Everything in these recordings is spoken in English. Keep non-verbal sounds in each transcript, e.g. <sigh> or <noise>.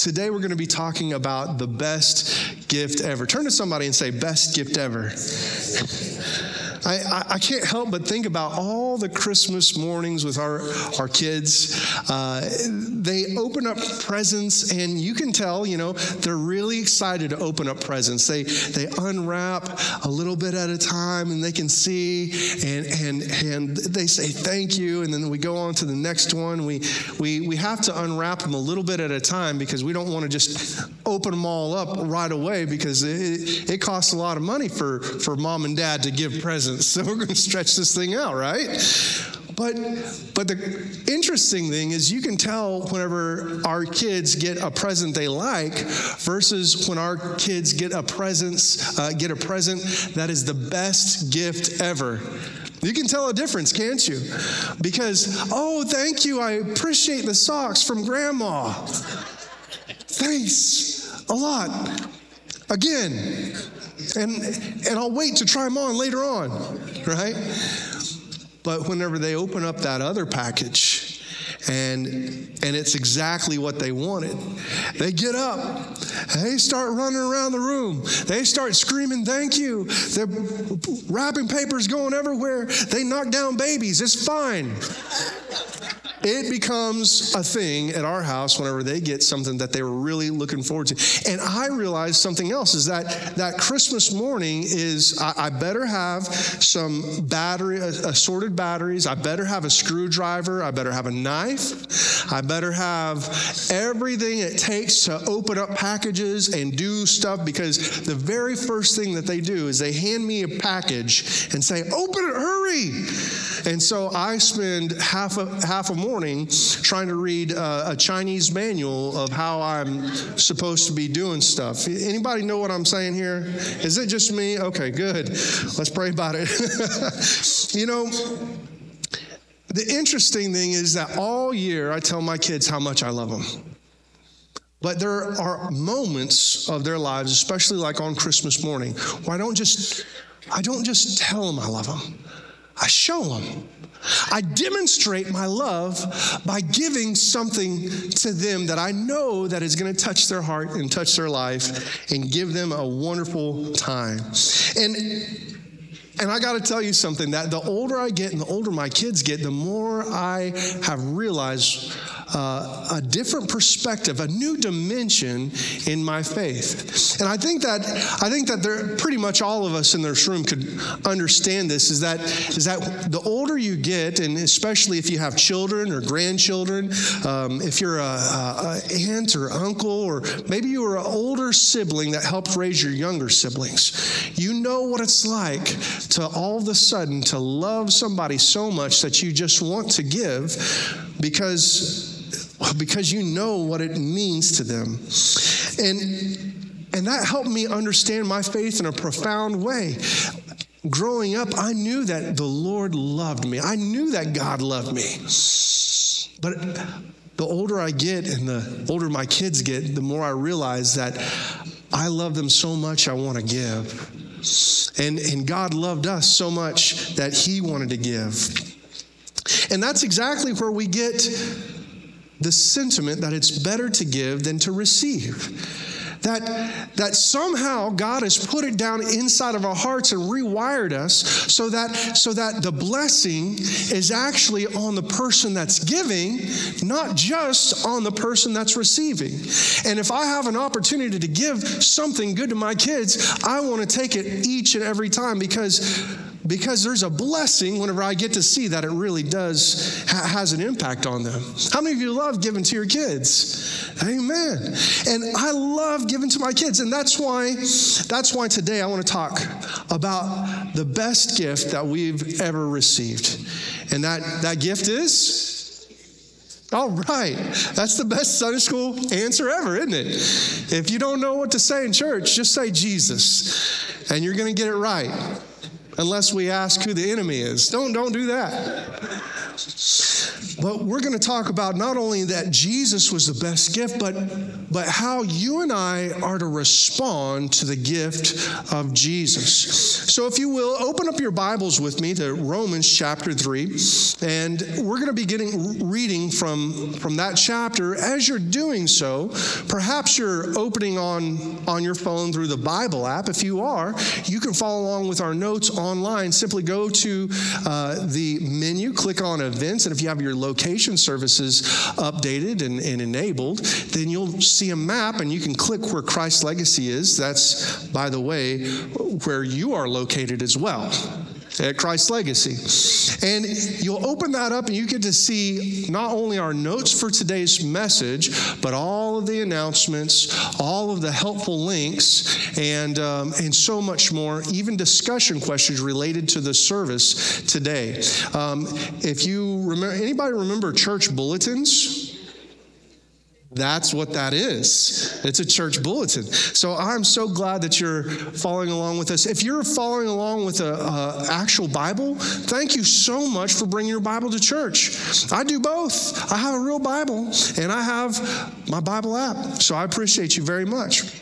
today we're going to be talking about the best gift ever. Turn to somebody and say, best gift ever. I, I, I, can't help but think about all the Christmas mornings with our, our kids. Uh, they open up presents, and you can tell, you know, they're really excited to open up presents. They, they unwrap a little bit at a time, and they can see, and, and, and they say thank you, and then we go on to the next one. We, we, we have to unwrap them a little bit at a time because we don't want to just open them all up right away because it, it costs a lot of money for, for mom and dad to give presents presents. <laughs> So we're going to stretch this thing out, right? But, but the interesting thing is, you can tell whenever our kids get a present they like versus when our kids get a present, uh, get a present that is the best gift ever. You can tell a difference, can't you? Because, oh, thank you, I appreciate the socks from grandma. Thanks a lot. Again, and, and I'll wait to try them on later on, right? But whenever they open up that other package, and and it's exactly what they wanted. They get up, they start running around the room, they start screaming, "Thank you!" They're wrapping papers going everywhere. They knock down babies. It's fine. It becomes a thing at our house whenever they get something that they were really looking forward to. And I realized something else is that that Christmas morning is I, I better have some battery, uh, assorted batteries. I better have a screwdriver. I better have a knife. I better have everything it takes to open up packages and do stuff because the very first thing that they do is they hand me a package and say, "Open it, hurry!" And so I spend half a half a morning morning trying to read uh, a Chinese manual of how I'm supposed to be doing stuff. Anybody know what I'm saying here? Is it just me? Okay, good. Let's pray about it. <laughs> you know, the interesting thing is that all year I tell my kids how much I love them. But there are moments of their lives, especially like on Christmas morning, where I don't just I don't just tell them I love them. I show them. I demonstrate my love by giving something to them that I know that is going to touch their heart and touch their life and give them a wonderful time. And and I got to tell you something that the older I get and the older my kids get, the more I have realized uh, a different perspective, a new dimension in my faith. And I think that I think that there pretty much all of us in this room could understand this. Is that is that the older you get, and especially if you have children or grandchildren, um, if you're a, a, a aunt or uncle, or maybe you were an older sibling that helped raise your younger siblings, you know what it's like to all of a sudden to love somebody so much that you just want to give because because you know what it means to them. And, and that helped me understand my faith in a profound way. Growing up, I knew that the Lord loved me. I knew that God loved me. But the older I get and the older my kids get, the more I realize that I love them so much I want to give. And, and God loved us so much that He wanted to give. And that's exactly where we get the sentiment that it's better to give than to receive. That, that somehow God has put it down inside of our hearts and rewired us so that, so that the blessing is actually on the person that's giving, not just on the person that's receiving. And if I have an opportunity to give something good to my kids, I want to take it each and every time because because there's a blessing whenever I get to see that it really does ha- has an impact on them. How many of you love giving to your kids? Amen. And I love giving to my kids, and that's why that's why today I want to talk about the best gift that we've ever received, and that that gift is. All right. That's the best Sunday school answer ever, isn't it? If you don't know what to say in church, just say Jesus, and you're going to get it right unless we ask who the enemy is. Don't, don't do that. But we're going to talk about not only that Jesus was the best gift, but, but how you and I are to respond to the gift of Jesus. So, if you will, open up your Bibles with me to Romans chapter 3. And we're going to be getting reading from, from that chapter. As you're doing so, perhaps you're opening on, on your phone through the Bible app. If you are, you can follow along with our notes online. Simply go to uh, the menu, click on events, and if you have your location services updated and, and enabled, then you'll see a map and you can click where Christ Legacy is. That's, by the way, where you are located as well at Christ Legacy. And you'll open that up and you get to see not only our notes for today's message, but all of the announcements, all of the helpful links, and, um, and so much more, even discussion questions related to the service today. Um, if you remember, anybody remember church bulletins? That's what that is. It's a church bulletin. So I'm so glad that you're following along with us. If you're following along with an actual Bible, thank you so much for bringing your Bible to church. I do both. I have a real Bible and I have my Bible app. So I appreciate you very much.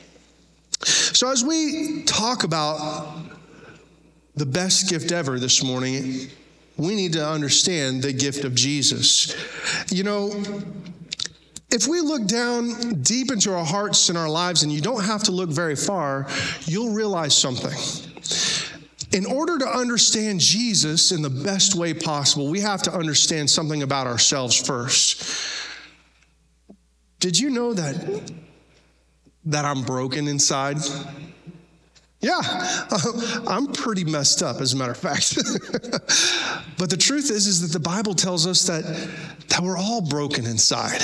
So as we talk about the best gift ever this morning, we need to understand the gift of Jesus. You know, if we look down deep into our hearts and our lives, and you don't have to look very far, you'll realize something. In order to understand Jesus in the best way possible, we have to understand something about ourselves first. Did you know that that I'm broken inside? Yeah, <laughs> I'm pretty messed up, as a matter of fact. <laughs> but the truth is, is that the Bible tells us that, that we're all broken inside.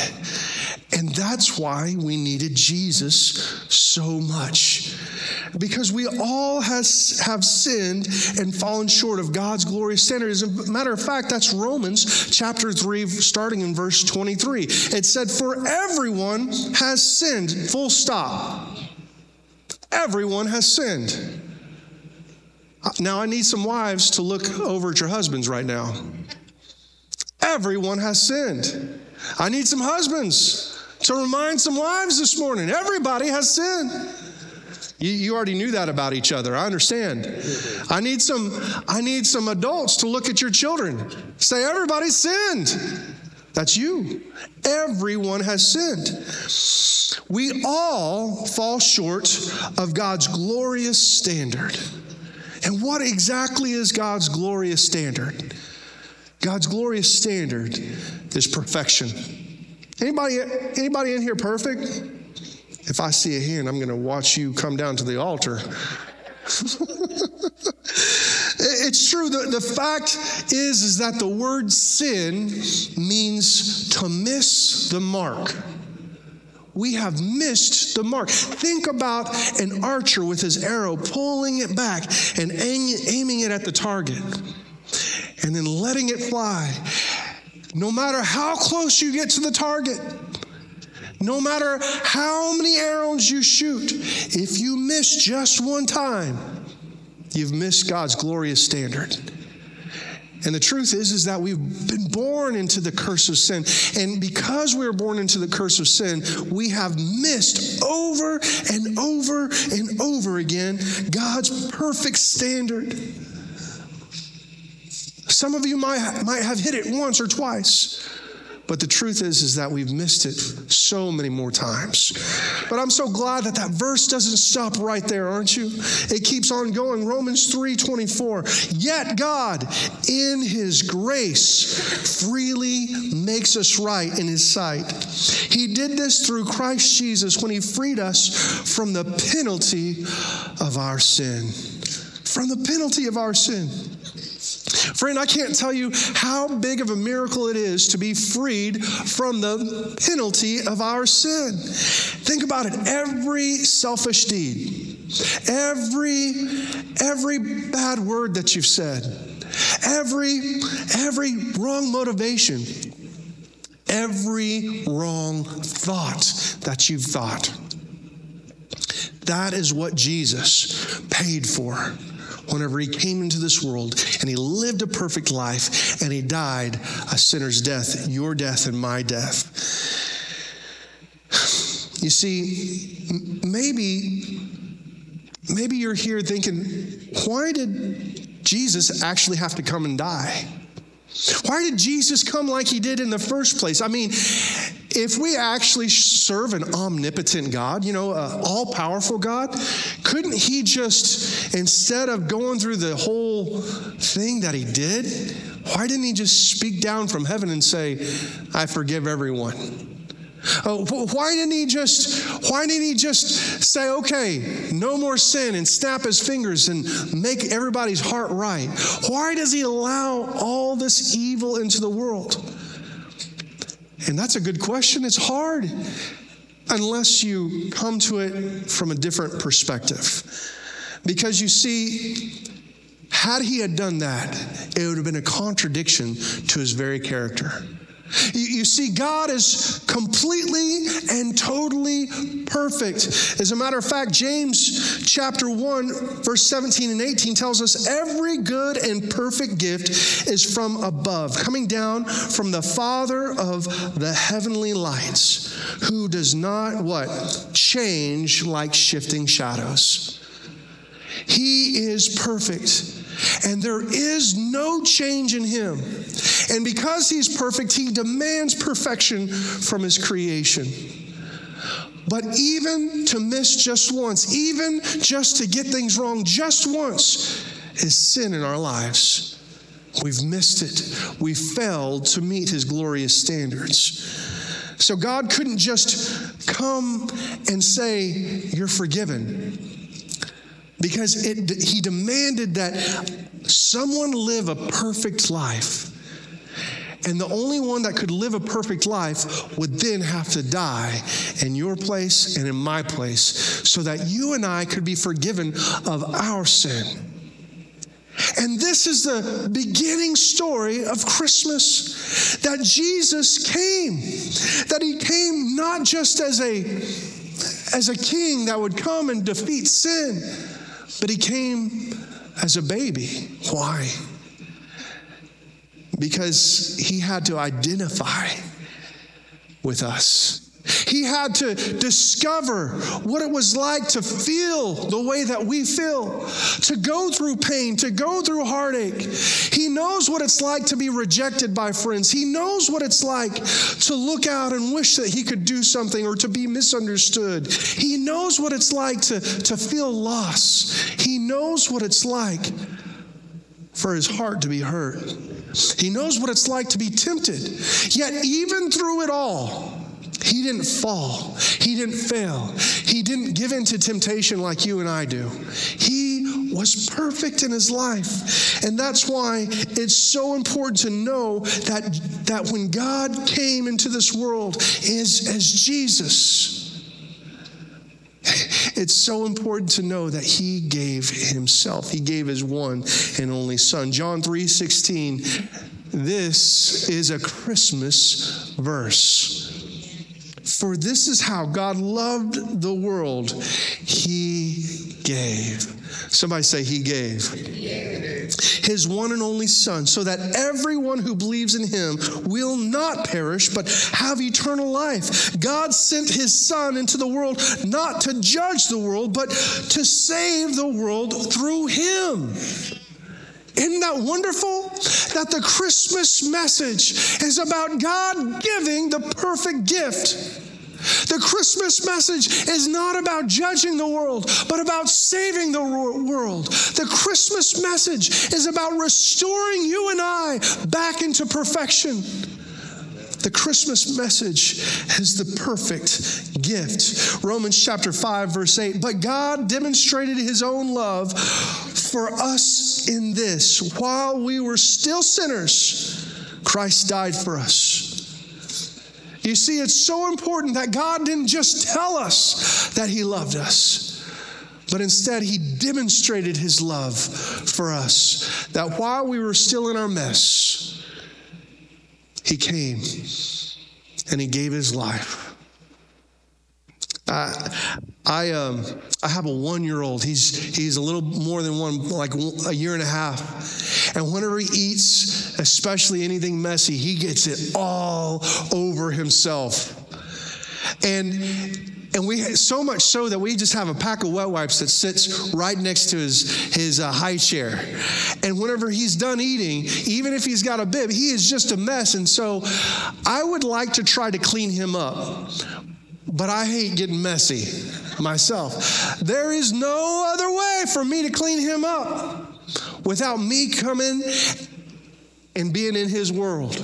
And that's why we needed Jesus so much. Because we all has, have sinned and fallen short of God's glorious standard. As a matter of fact, that's Romans chapter 3, starting in verse 23. It said, For everyone has sinned, full stop. Everyone has sinned. Now, I need some wives to look over at your husbands right now. Everyone has sinned. I need some husbands to remind some wives this morning. Everybody has sinned. You, already knew that about each other. I understand. I need some. I need some adults to look at your children. Say everybody sinned. That's you. Everyone has sinned. We all fall short of God's glorious standard. And what exactly is God's glorious standard? God's glorious standard is perfection. Anybody, anybody in here perfect? If I see a hand, I'm going to watch you come down to the altar. <laughs> it's true. The, the fact is, is that the word sin means to miss the mark. We have missed the mark. Think about an archer with his arrow pulling it back and aiming it at the target and then letting it fly. No matter how close you get to the target, no matter how many arrows you shoot, if you miss just one time, you've missed God's glorious standard. And the truth is, is that we've been born into the curse of sin. And because we were born into the curse of sin, we have missed over and over and over again God's perfect standard. Some of you might, might have hit it once or twice. But the truth is, is that we've missed it so many more times. But I'm so glad that that verse doesn't stop right there, aren't you? It keeps on going. Romans 3 24. Yet God, in his grace, freely makes us right in his sight. He did this through Christ Jesus when he freed us from the penalty of our sin. From the penalty of our sin. Friend, I can't tell you how big of a miracle it is to be freed from the penalty of our sin. Think about it. Every selfish deed, every every bad word that you've said, every every wrong motivation, every wrong thought that you've thought. That is what Jesus paid for whenever he came into this world and he lived a perfect life and he died a sinner's death, your death and my death. You see, maybe maybe you're here thinking, why did Jesus actually have to come and die? Why did Jesus come like he did in the first place? I mean, if we actually serve an omnipotent God, you know, an all powerful God, couldn't he just, instead of going through the whole thing that he did, why didn't he just speak down from heaven and say, I forgive everyone? Uh, why didn't he just why didn't he just say okay no more sin and snap his fingers and make everybody's heart right why does he allow all this evil into the world and that's a good question. It's hard unless you come to it from a different perspective. Because you see had he had done that it would have been a contradiction to his very character you, see, God is completely and totally perfect. As a matter of fact, James chapter 1, verse 17 and 18 tells us every good and perfect gift is from above, coming down from the Father of the heavenly lights, who does not what? Change like shifting shadows. He is perfect and there is no change in him. And because he's perfect, he demands perfection from his creation. But even to miss just once, even just to get things wrong just once, is sin in our lives. We've missed it. We failed to meet his glorious standards. So God couldn't just come and say, You're forgiven because it, he demanded that someone live a perfect life. And the only one that could live a perfect life would then have to die in your place and in my place so that you and I could be forgiven of our sin. And this is the beginning story of Christmas that Jesus came, that he came not just as a as a king that would come and defeat sin, but he came as a baby. Why? Because he had to identify with us. He had to discover what it was like to feel the way that we feel, to go through pain, to go through heartache. He knows what it's like to be rejected by friends. He knows what it's like to look out and wish that he could do something or to be misunderstood. He knows what it's like to, to feel loss. He knows what it's like for his heart to be hurt. He knows what it's like to be tempted. Yet, even through it all, he didn't fall. He didn't fail. He didn't give in to temptation like you and I do. He was perfect in his life. And that's why it's so important to know that, that when God came into this world is as Jesus. <laughs> It's so important to know that he gave himself. He gave his one and only son. John 3:16 This is a Christmas verse. For this is how God loved the world. He gave. Somebody say, He gave. His one and only Son, so that everyone who believes in Him will not perish, but have eternal life. God sent His Son into the world not to judge the world, but to save the world through Him. Isn't that wonderful? That the Christmas message is about God giving the perfect gift. The Christmas message is not about judging the world, but about saving the world. The Christmas message is about restoring you and I back into perfection. The Christmas message is the perfect gift. Romans chapter 5, verse 8. But God demonstrated his own love for us in this while we were still sinners, Christ died for us. You see, it's so important that God didn't just tell us that he loved us, but instead he demonstrated his love for us. That while we were still in our mess, he came and he gave his life. Uh, I um, I have a one year old. He's he's a little more than one, like a year and a half. And whenever he eats, especially anything messy, he gets it all over himself. And and we so much so that we just have a pack of wet wipes that sits right next to his his uh, high chair. And whenever he's done eating, even if he's got a bib, he is just a mess. And so, I would like to try to clean him up, but I hate getting messy myself. There is no other way for me to clean him up without me coming and being in his world.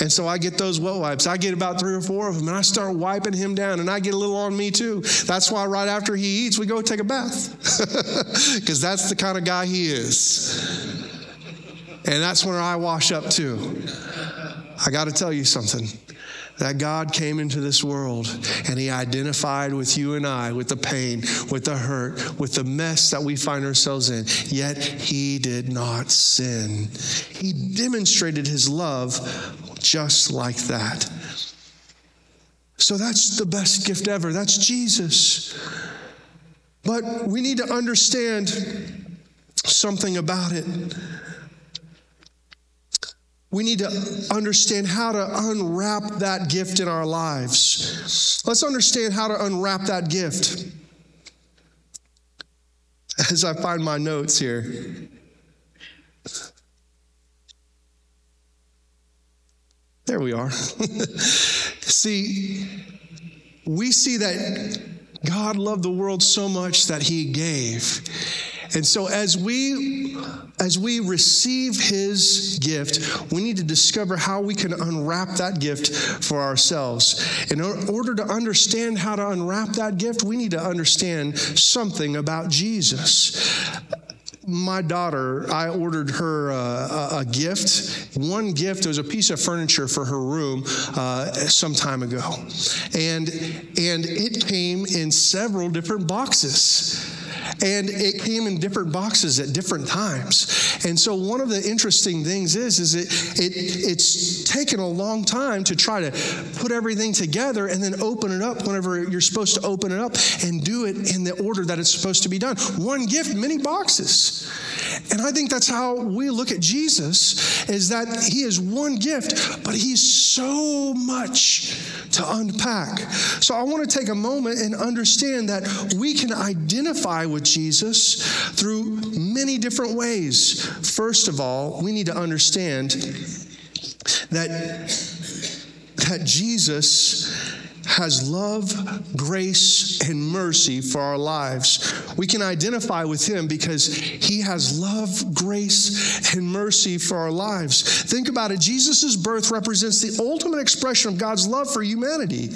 And so I get those wet wipes. I get about three or four of them and I start wiping him down and I get a little on me too. That's why right after he eats, we go take a bath <laughs> because that's the kind of guy he is. And that's when I wash up too. I got to tell you something that God came into this world and He identified with you and I, with the pain, with the hurt, with the mess that we find ourselves in. Yet He did not sin. He demonstrated His love just like that. So that's the best gift ever. That's Jesus. But we need to understand something about it. We need to understand how to unwrap that gift in our lives. Let's understand how to unwrap that gift. As I find my notes here. There we are. <laughs> see, we see that God loved the world so much that he gave. And so as we as we receive his gift, we need to discover how we can unwrap that gift for ourselves. In order to understand how to unwrap that gift, we need to understand something about Jesus my daughter, I ordered her uh, a, gift. One gift was a piece of furniture for her room uh, some time ago, and and it came in several different boxes and it came in different boxes at different times. And so one of the interesting things is, is it, it it's taken a long time to try to put everything together and then open it up whenever you're supposed to open it up and do it in the order that it's supposed to be done. One gift, many boxes. And I think that's how we look at Jesus is that he is one gift, but he's so much to unpack. So I want to take a moment and understand that we can identify with Jesus through many different ways. First of all, we need to understand that that Jesus has love, grace, and mercy for our lives. We can identify with him because he has love, grace, and mercy for our lives. Think about it Jesus' birth represents the ultimate expression of God's love for humanity.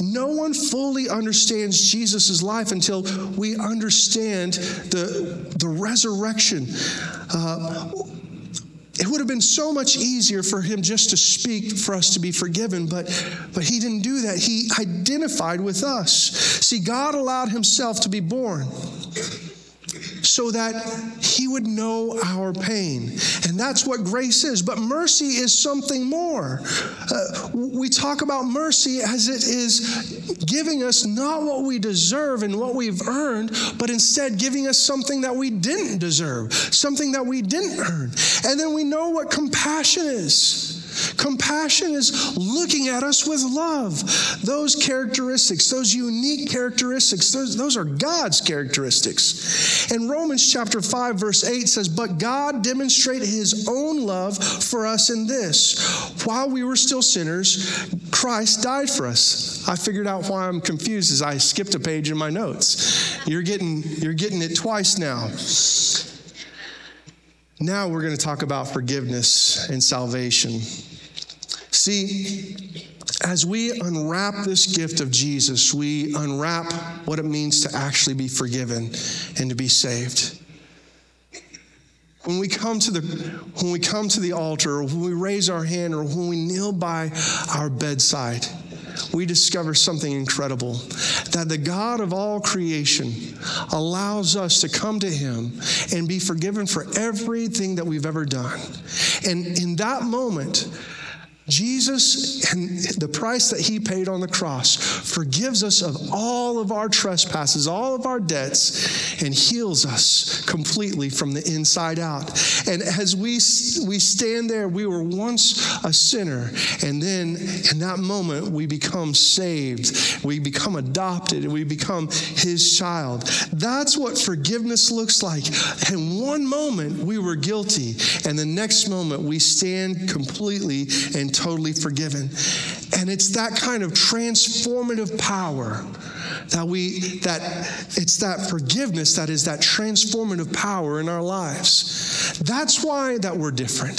No one fully understands Jesus' life until we understand the, the resurrection. Uh, it would have been so much easier for him just to speak for us to be forgiven, but, but he didn't do that. He identified with us. See, God allowed himself to be born so that he would know our pain. And that's what grace is. But mercy is something more. Uh, we talk about mercy as it is giving us not what we deserve and what we've earned, but instead giving us something that we didn't deserve, something that we didn't earn. And then we know what compassion is. Compassion is looking at us with love. Those characteristics, those unique characteristics, those, those are God's characteristics. And Romans chapter 5, verse 8 says, But God demonstrated his own love for us in this. While we were still sinners, Christ died for us. I figured out why I'm confused as I skipped a page in my notes. You're getting, you're getting it twice now. Now we're going to talk about forgiveness and salvation. See, as we unwrap this gift of Jesus, we unwrap what it means to actually be forgiven and to be saved. When we come to the when we come to the altar, or when we raise our hand, or when we kneel by our bedside, we discover something incredible that the God of all creation allows us to come to Him and be forgiven for everything that we've ever done. And in that moment, Jesus and the price that he paid on the cross forgives us of all of our trespasses, all of our debts, and heals us completely from the inside out. And as we, we stand there, we were once a sinner, and then in that moment, we become saved, we become adopted, and we become his child. That's what forgiveness looks like. In one moment, we were guilty, and the next moment, we stand completely and totally forgiven. And it's that kind of transformative power that we that it's that forgiveness that is that transformative power in our lives. That's why that we're different.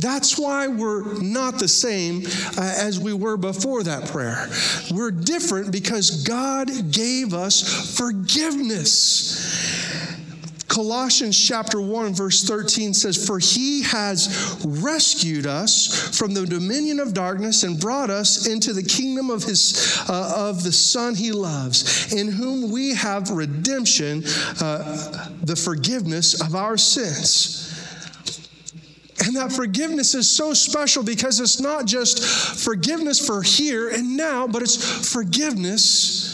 That's why we're not the same uh, as we were before that prayer. We're different because god gave us forgiveness Colossians chapter 1 verse 13 says for he has rescued us from the dominion of darkness and brought us into the kingdom of his uh, of the son he loves in whom we have redemption uh, the forgiveness of our sins. And that forgiveness is so special because it's not just forgiveness for here and now, but it's forgiveness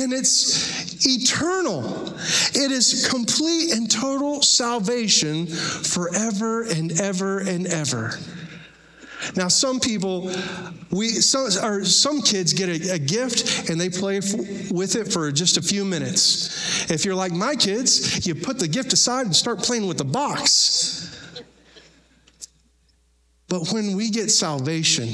and it's eternal. It is complete and total salvation forever and ever and ever. Now, some people, we some, or some kids get a, a gift and they play f- with it for just a few minutes. If you're like my kids, you put the gift aside and start playing with the box. But when we get salvation,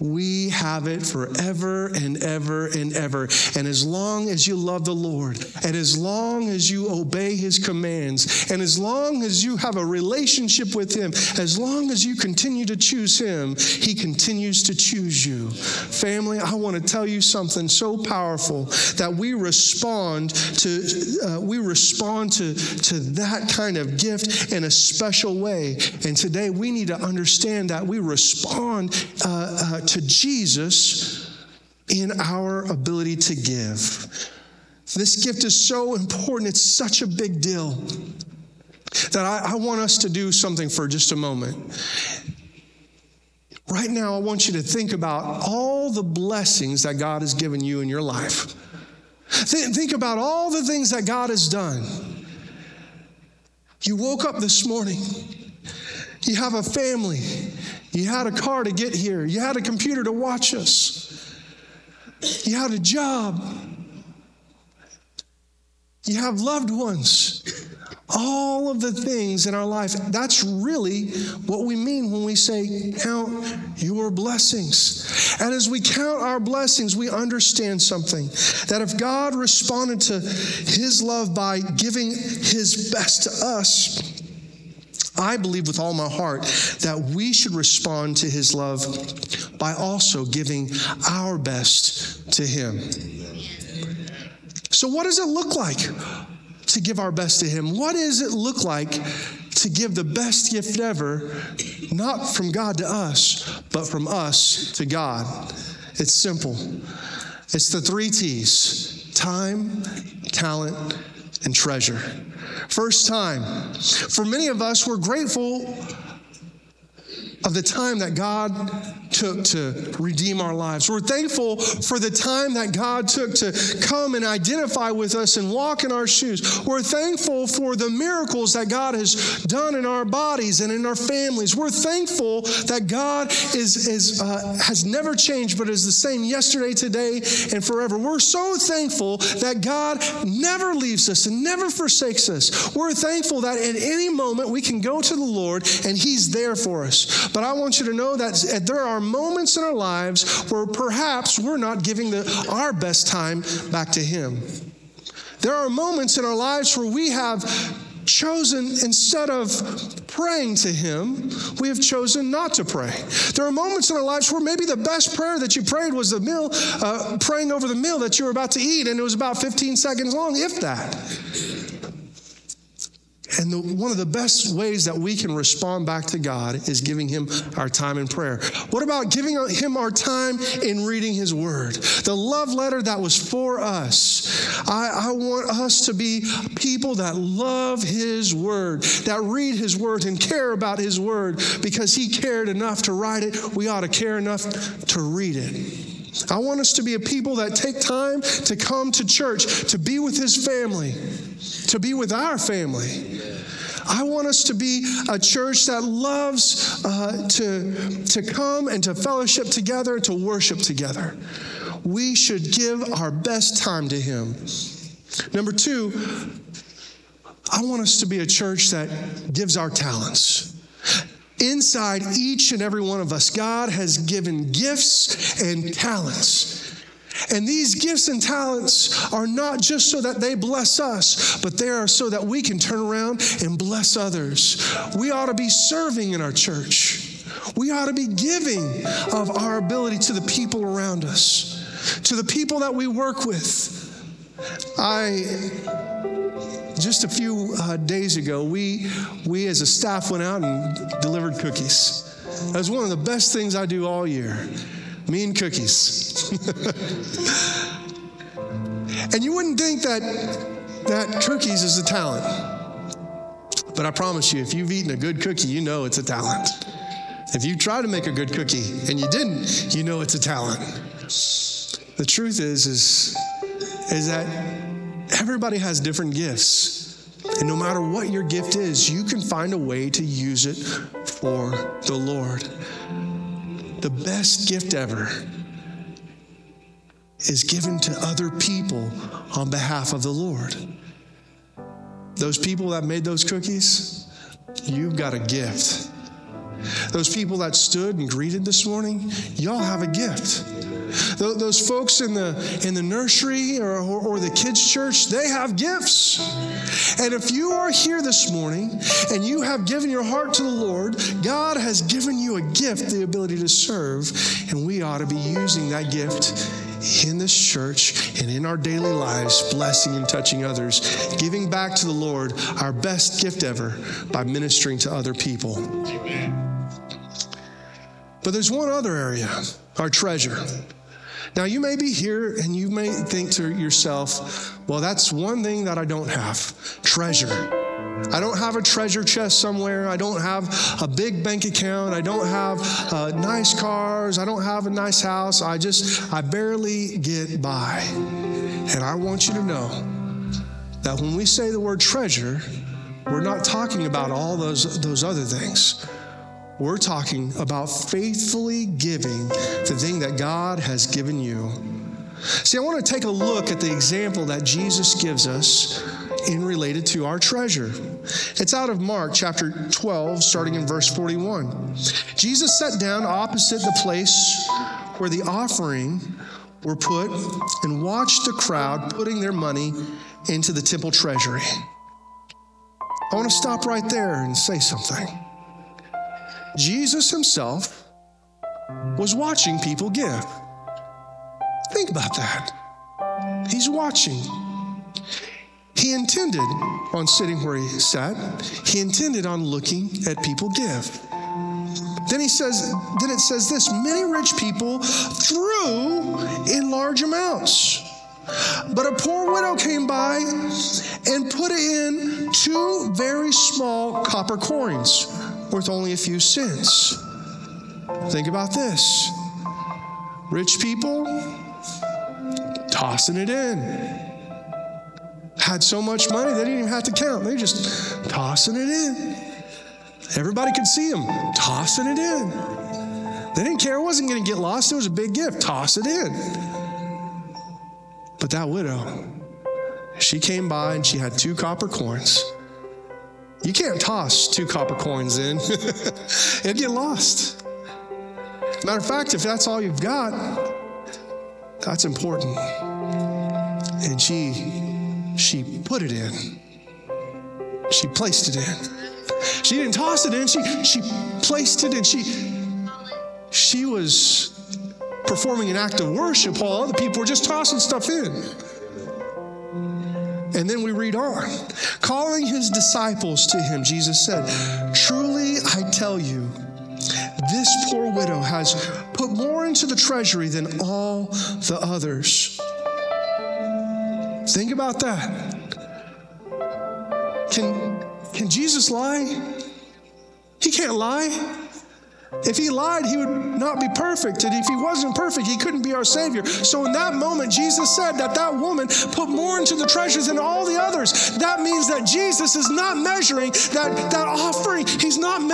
we have it forever and ever and ever. And as long as you love the Lord, and as long as you obey his commands, and as long as you have a relationship with him, as long as you continue to choose him, he continues to choose you. Family, I want to tell you something so powerful that we respond to uh, we respond to, to that kind of gift in a special way. And today we need to understand that we respond uh, uh, to Jesus in our ability to give. This gift is so important, it's such a big deal that I, I, want us to do something for just a moment. Right now, I want you to think about all the blessings that God has given you in your life. Th- think about all the things that God has done. You woke up this morning, you have a family, you had a car to get here. You had a computer to watch us. You had a job. You have loved ones. All of the things in our life, that's really what we mean when we say, Count your blessings. And as we count our blessings, we understand something that if God responded to his love by giving his best to us, I believe with all my heart that we should respond to his love by also giving our best to him. So, what does it look like to give our best to him? What does it look like to give the best gift ever, not from God to us, but from us to God? It's simple. It's the three T's time, talent, and treasure. First time. For many of us, we're grateful of the time that God took to redeem our lives. We're thankful for the time that God took to come and identify with us and walk in our shoes. We're thankful for the miracles that God has done in our bodies and in our families. We're thankful that God is, is uh, has never changed, but is the same yesterday, today, and forever. We're so thankful that God never leaves us and never forsakes us. We're thankful that at any moment we can go to the Lord and He's there for us. But I want you to know that there are moments in our lives where perhaps we're not giving the, our best time back to Him. There are moments in our lives where we have chosen, instead of praying to Him, we have chosen not to pray. There are moments in our lives where maybe the best prayer that you prayed was the meal, uh, praying over the meal that you were about to eat, and it was about 15 seconds long, if that. And the, one of the best ways that we can respond back to God is giving Him our time in prayer. What about giving Him our time in reading His Word? The love letter that was for us. I, I want us to be people that love His Word, that read His Word and care about His Word because He cared enough to write it. We ought to care enough to read it. I want us to be a people that take time to come to church, to be with His family to be with our family. I want us to be a church that loves uh, to, to come and to fellowship together, to worship together. We should give our best time to Him. Number two, I want us to be a church that gives our talents. Inside each and every one of us, God has given gifts and talents. And these gifts and talents are not just so that they bless us, but they are so that we can turn around and bless others. We ought to be serving in our church. We ought to be giving of our ability to the people around us, to the people that we work with. I just a few uh, days ago, we we as a staff went out and delivered cookies. That was one of the best things I do all year. Me and cookies. and you wouldn't think that that cookies is a talent. But I promise you, if you've eaten a good cookie, you know it's a talent. If you try to make a good cookie and you didn't, you know it's a talent. The truth is, is, is that everybody has different gifts. And no matter what your gift is, you can find a way to use it for the Lord the best gift ever is given to other people on behalf of the Lord. Those people that made those cookies, you've got a gift. Those people that stood and greeted this morning, y'all have a gift. Those folks in the, in the nursery or, or, or the kids' church, they have gifts. And if you are here this morning and you have given your heart to the Lord, God has given you a gift, the ability to serve, and we ought to be using that gift in this church and in our daily lives, blessing and touching others, giving back to the Lord our best gift ever by ministering to other people. Amen. But there's one other area, our treasure. Now, you may be here and you may think to yourself, well, that's one thing that I don't have treasure. I don't have a treasure chest somewhere. I don't have a big bank account. I don't have uh, nice cars. I don't have a nice house. I just, I barely get by. And I want you to know that when we say the word treasure, we're not talking about all those, those other things. We're talking about faithfully giving the thing that God has given you. See, I want to take a look at the example that Jesus gives us in related to our treasure. It's out of Mark chapter 12, starting in verse 41. Jesus sat down opposite the place where the offering were put and watched the crowd putting their money into the temple treasury. I want to stop right there and say something. Jesus himself was watching people give. Think about that. He's watching. He intended on sitting where he sat, he intended on looking at people give. Then he says, then it says this many rich people threw in large amounts. But a poor widow came by and put in two very small copper coins worth only a few cents. Think about this rich people tossing it in. Had so much money, they didn't even have to count. They just tossing it in. Everybody could see them tossing it in. They didn't care. It wasn't going to get lost. It was a big gift. Toss it in. But that widow, she came by and she had two copper coins. You can't toss two copper coins in, <laughs> it'll get lost. Matter of fact, if that's all you've got, that's important. And she she put it in. She placed it in. She didn't toss it in, she she placed it in. She she was performing an act of worship while other people were just tossing stuff in. And then we read on. Calling his disciples to him, Jesus said, Truly I tell you, this poor widow has put more into the treasury than all the others. Think about that. Can, can Jesus lie? He can't lie. If he lied, he would not be perfect. And if he wasn't perfect, he couldn't be our Savior. So in that moment, Jesus said that that woman put more into the treasures than all the others. That means that Jesus is not measuring that, that offering.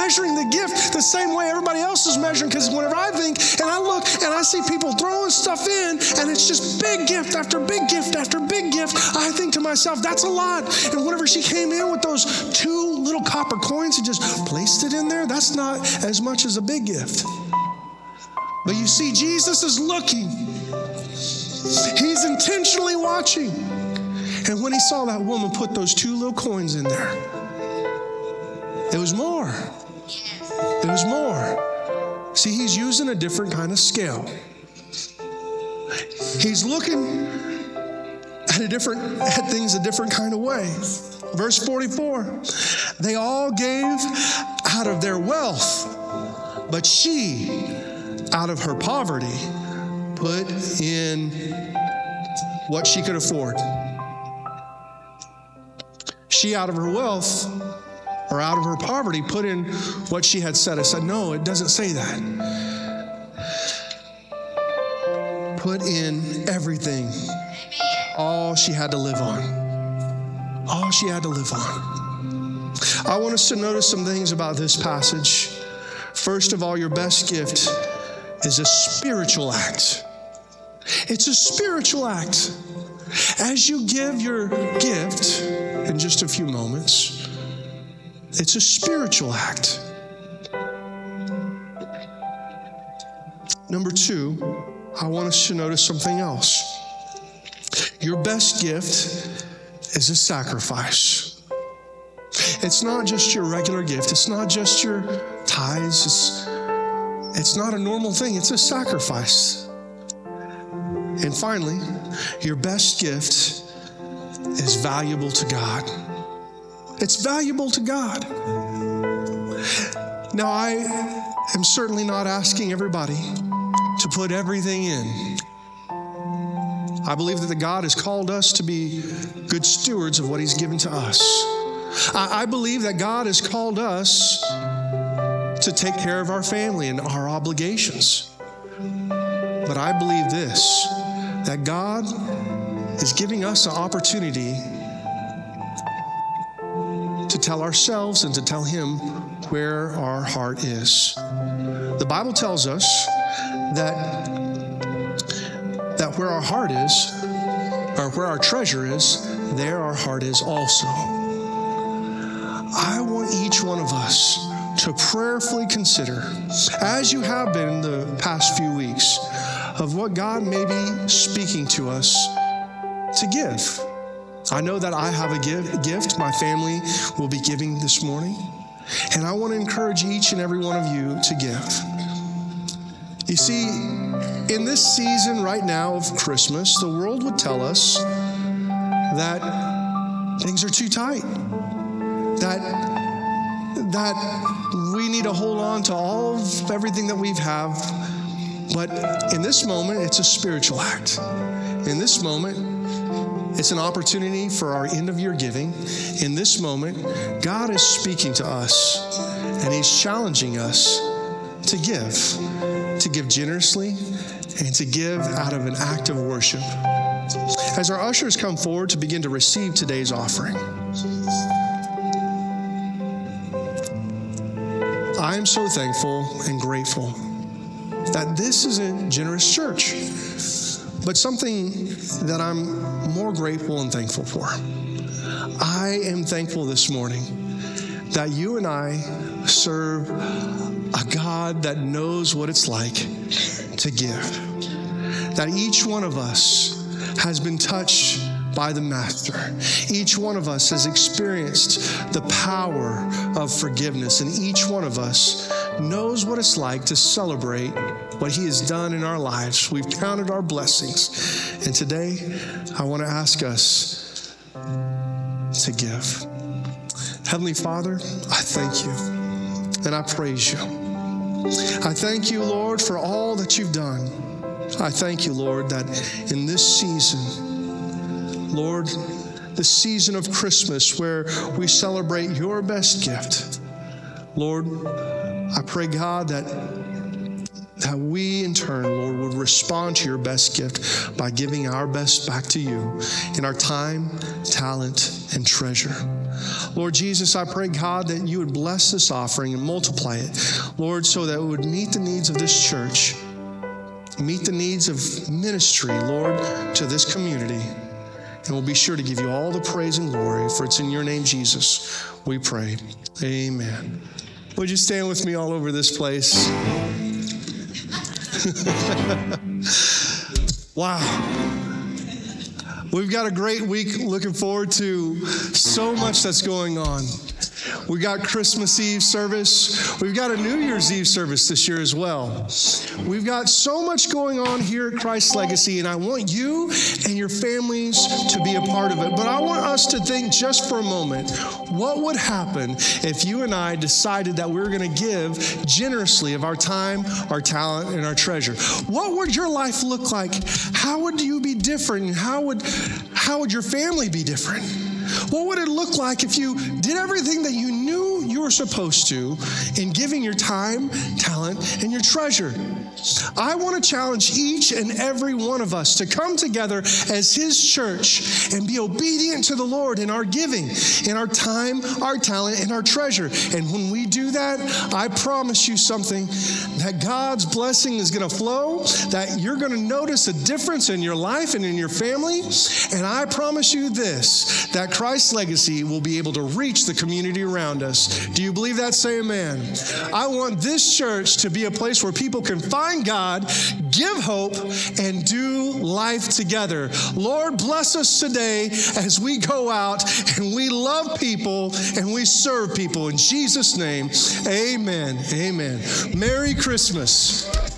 Measuring the gift the same way everybody else is measuring. Because whenever I think and I look and I see people throwing stuff in, and it's just big gift after big gift after big gift, I think to myself, that's a lot. And whenever she came in with those two little copper coins and just placed it in there, that's not as much as a big gift. But you see, Jesus is looking, He's intentionally watching. And when He saw that woman put those two little coins in there, it was more. Was more. See, He's using a different kind of scale. He's looking at a different at things a different kind of way. Verse 44. They all gave out of their wealth but she, out of her poverty, put in what she could afford. She, out of her wealth or out of her poverty, put in what she had set aside. No, it doesn't say that. Put in everything, all she had to live on. All she had to live on. I want us to notice some things about this passage. First of all, your best gift is a spiritual act. It's a spiritual act. As you give your gift in just a few moments, it's a spiritual act. Number two, I want us to notice something else. Your best gift is a sacrifice. It's not just your regular gift, it's not just your tithes, it's, it's not a normal thing, it's a sacrifice. And finally, your best gift is valuable to God. It's valuable to God. Now, I am certainly not asking everybody to put everything in. I believe that God has called us to be good stewards of what He's given to us. I, I believe that God has called us to take care of our family and our obligations. But I believe this that God is giving us an opportunity tell ourselves and to tell Him where our heart is. The Bible tells us that, that where our heart is, or where our treasure is, there our heart is also. I want each one of us to prayerfully consider, as you have been the past few weeks, of what God may be speaking to us to give. I know that I have a gift my family will be giving this morning, and I want to encourage each and every one of you to give. You see, in this season right now of Christmas, the world would tell us that things are too tight, that that we need to hold on to all of everything that we've have. But in this moment, it's a spiritual act. In this moment, it's an opportunity for our end of year giving. In this moment, God is speaking to us and He's challenging us to give, to give generously and to give out of an act of worship. As our ushers come forward to begin to receive today's offering, I am so thankful and grateful that this is a generous church. But something that I'm more grateful and thankful for. I am thankful this morning that you and I serve a God that knows what it's like to give. That each one of us has been touched by the Master. Each one of us has experienced the power of forgiveness, and each one of us knows what it's like to celebrate what He has done in our lives. We've counted our blessings. And today, I want to ask us to give. Heavenly Father, I thank you and I praise you. I thank you, Lord, for all that you've done. I thank you, Lord, that in this season, Lord, the season of Christmas where we celebrate your best gift, Lord, I pray, God, that that we in turn, Lord, would respond to your best gift by giving our best back to you in our time, talent, and treasure. Lord Jesus, I pray, God, that you would bless this offering and multiply it, Lord, so that it would meet the needs of this church, meet the needs of ministry, Lord, to this community. And we'll be sure to give you all the praise and glory, for it's in your name, Jesus, we pray. Amen. Would you stand with me all over this place? <laughs> wow. We've got a great week looking forward to so much that's going on. We got Christmas Eve service. We've got a New Year's Eve service this year as well. We've got so much going on here at Christ Legacy, and I want you and your families to be a part of it. But I want us to think just for a moment what would happen if you and I decided that we were going to give generously of our time, our talent, and our treasure? What would your life look like? How would you be different? How would, how would your family be different? What would it look like if you did everything that you knew you were supposed to in giving your time, talent, and your treasure? I want to challenge each and every one of us to come together as His church and be obedient to the Lord in our giving, in our time, our talent, and our treasure. And when we do that, I promise you something that God's blessing is going to flow, that you're going to notice a difference in your life and in your family. And I promise you this that Christ's legacy will be able to reach the community around us. Do you believe that? Say amen. I want this church to be a place where people can find God, give hope, and do life together. Lord, bless us today as we go out and we love people and we serve people. In Jesus' name, amen. Amen. Merry Christmas.